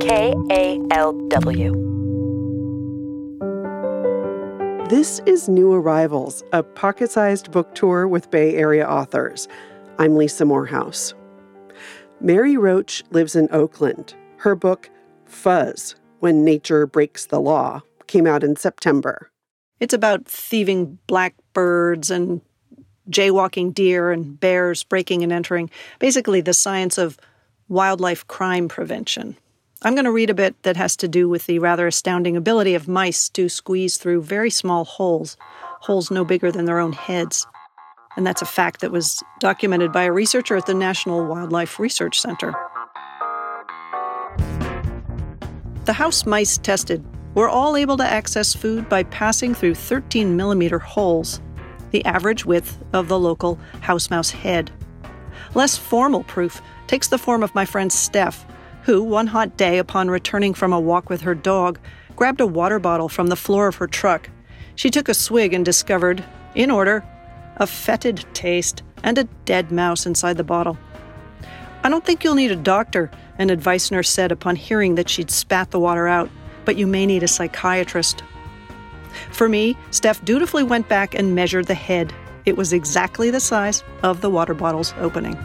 KALW. This is New Arrivals, a pocket sized book tour with Bay Area authors. I'm Lisa Morehouse. Mary Roach lives in Oakland. Her book, Fuzz When Nature Breaks the Law, came out in September. It's about thieving blackbirds and jaywalking deer and bears breaking and entering. Basically, the science of wildlife crime prevention. I'm going to read a bit that has to do with the rather astounding ability of mice to squeeze through very small holes, holes no bigger than their own heads. And that's a fact that was documented by a researcher at the National Wildlife Research Center. The house mice tested were all able to access food by passing through 13 millimeter holes, the average width of the local house mouse head. Less formal proof takes the form of my friend Steph, who, one hot day upon returning from a walk with her dog, grabbed a water bottle from the floor of her truck. She took a swig and discovered, in order, a fetid taste and a dead mouse inside the bottle. I don't think you'll need a doctor, an advice nurse said upon hearing that she'd spat the water out, but you may need a psychiatrist. For me, Steph dutifully went back and measured the head. It was exactly the size of the water bottle's opening.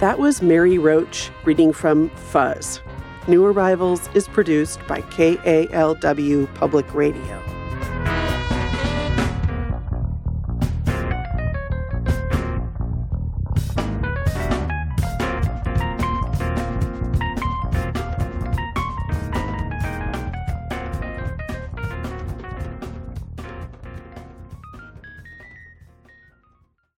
That was Mary Roach reading from Fuzz. New Arrivals is produced by KALW Public Radio.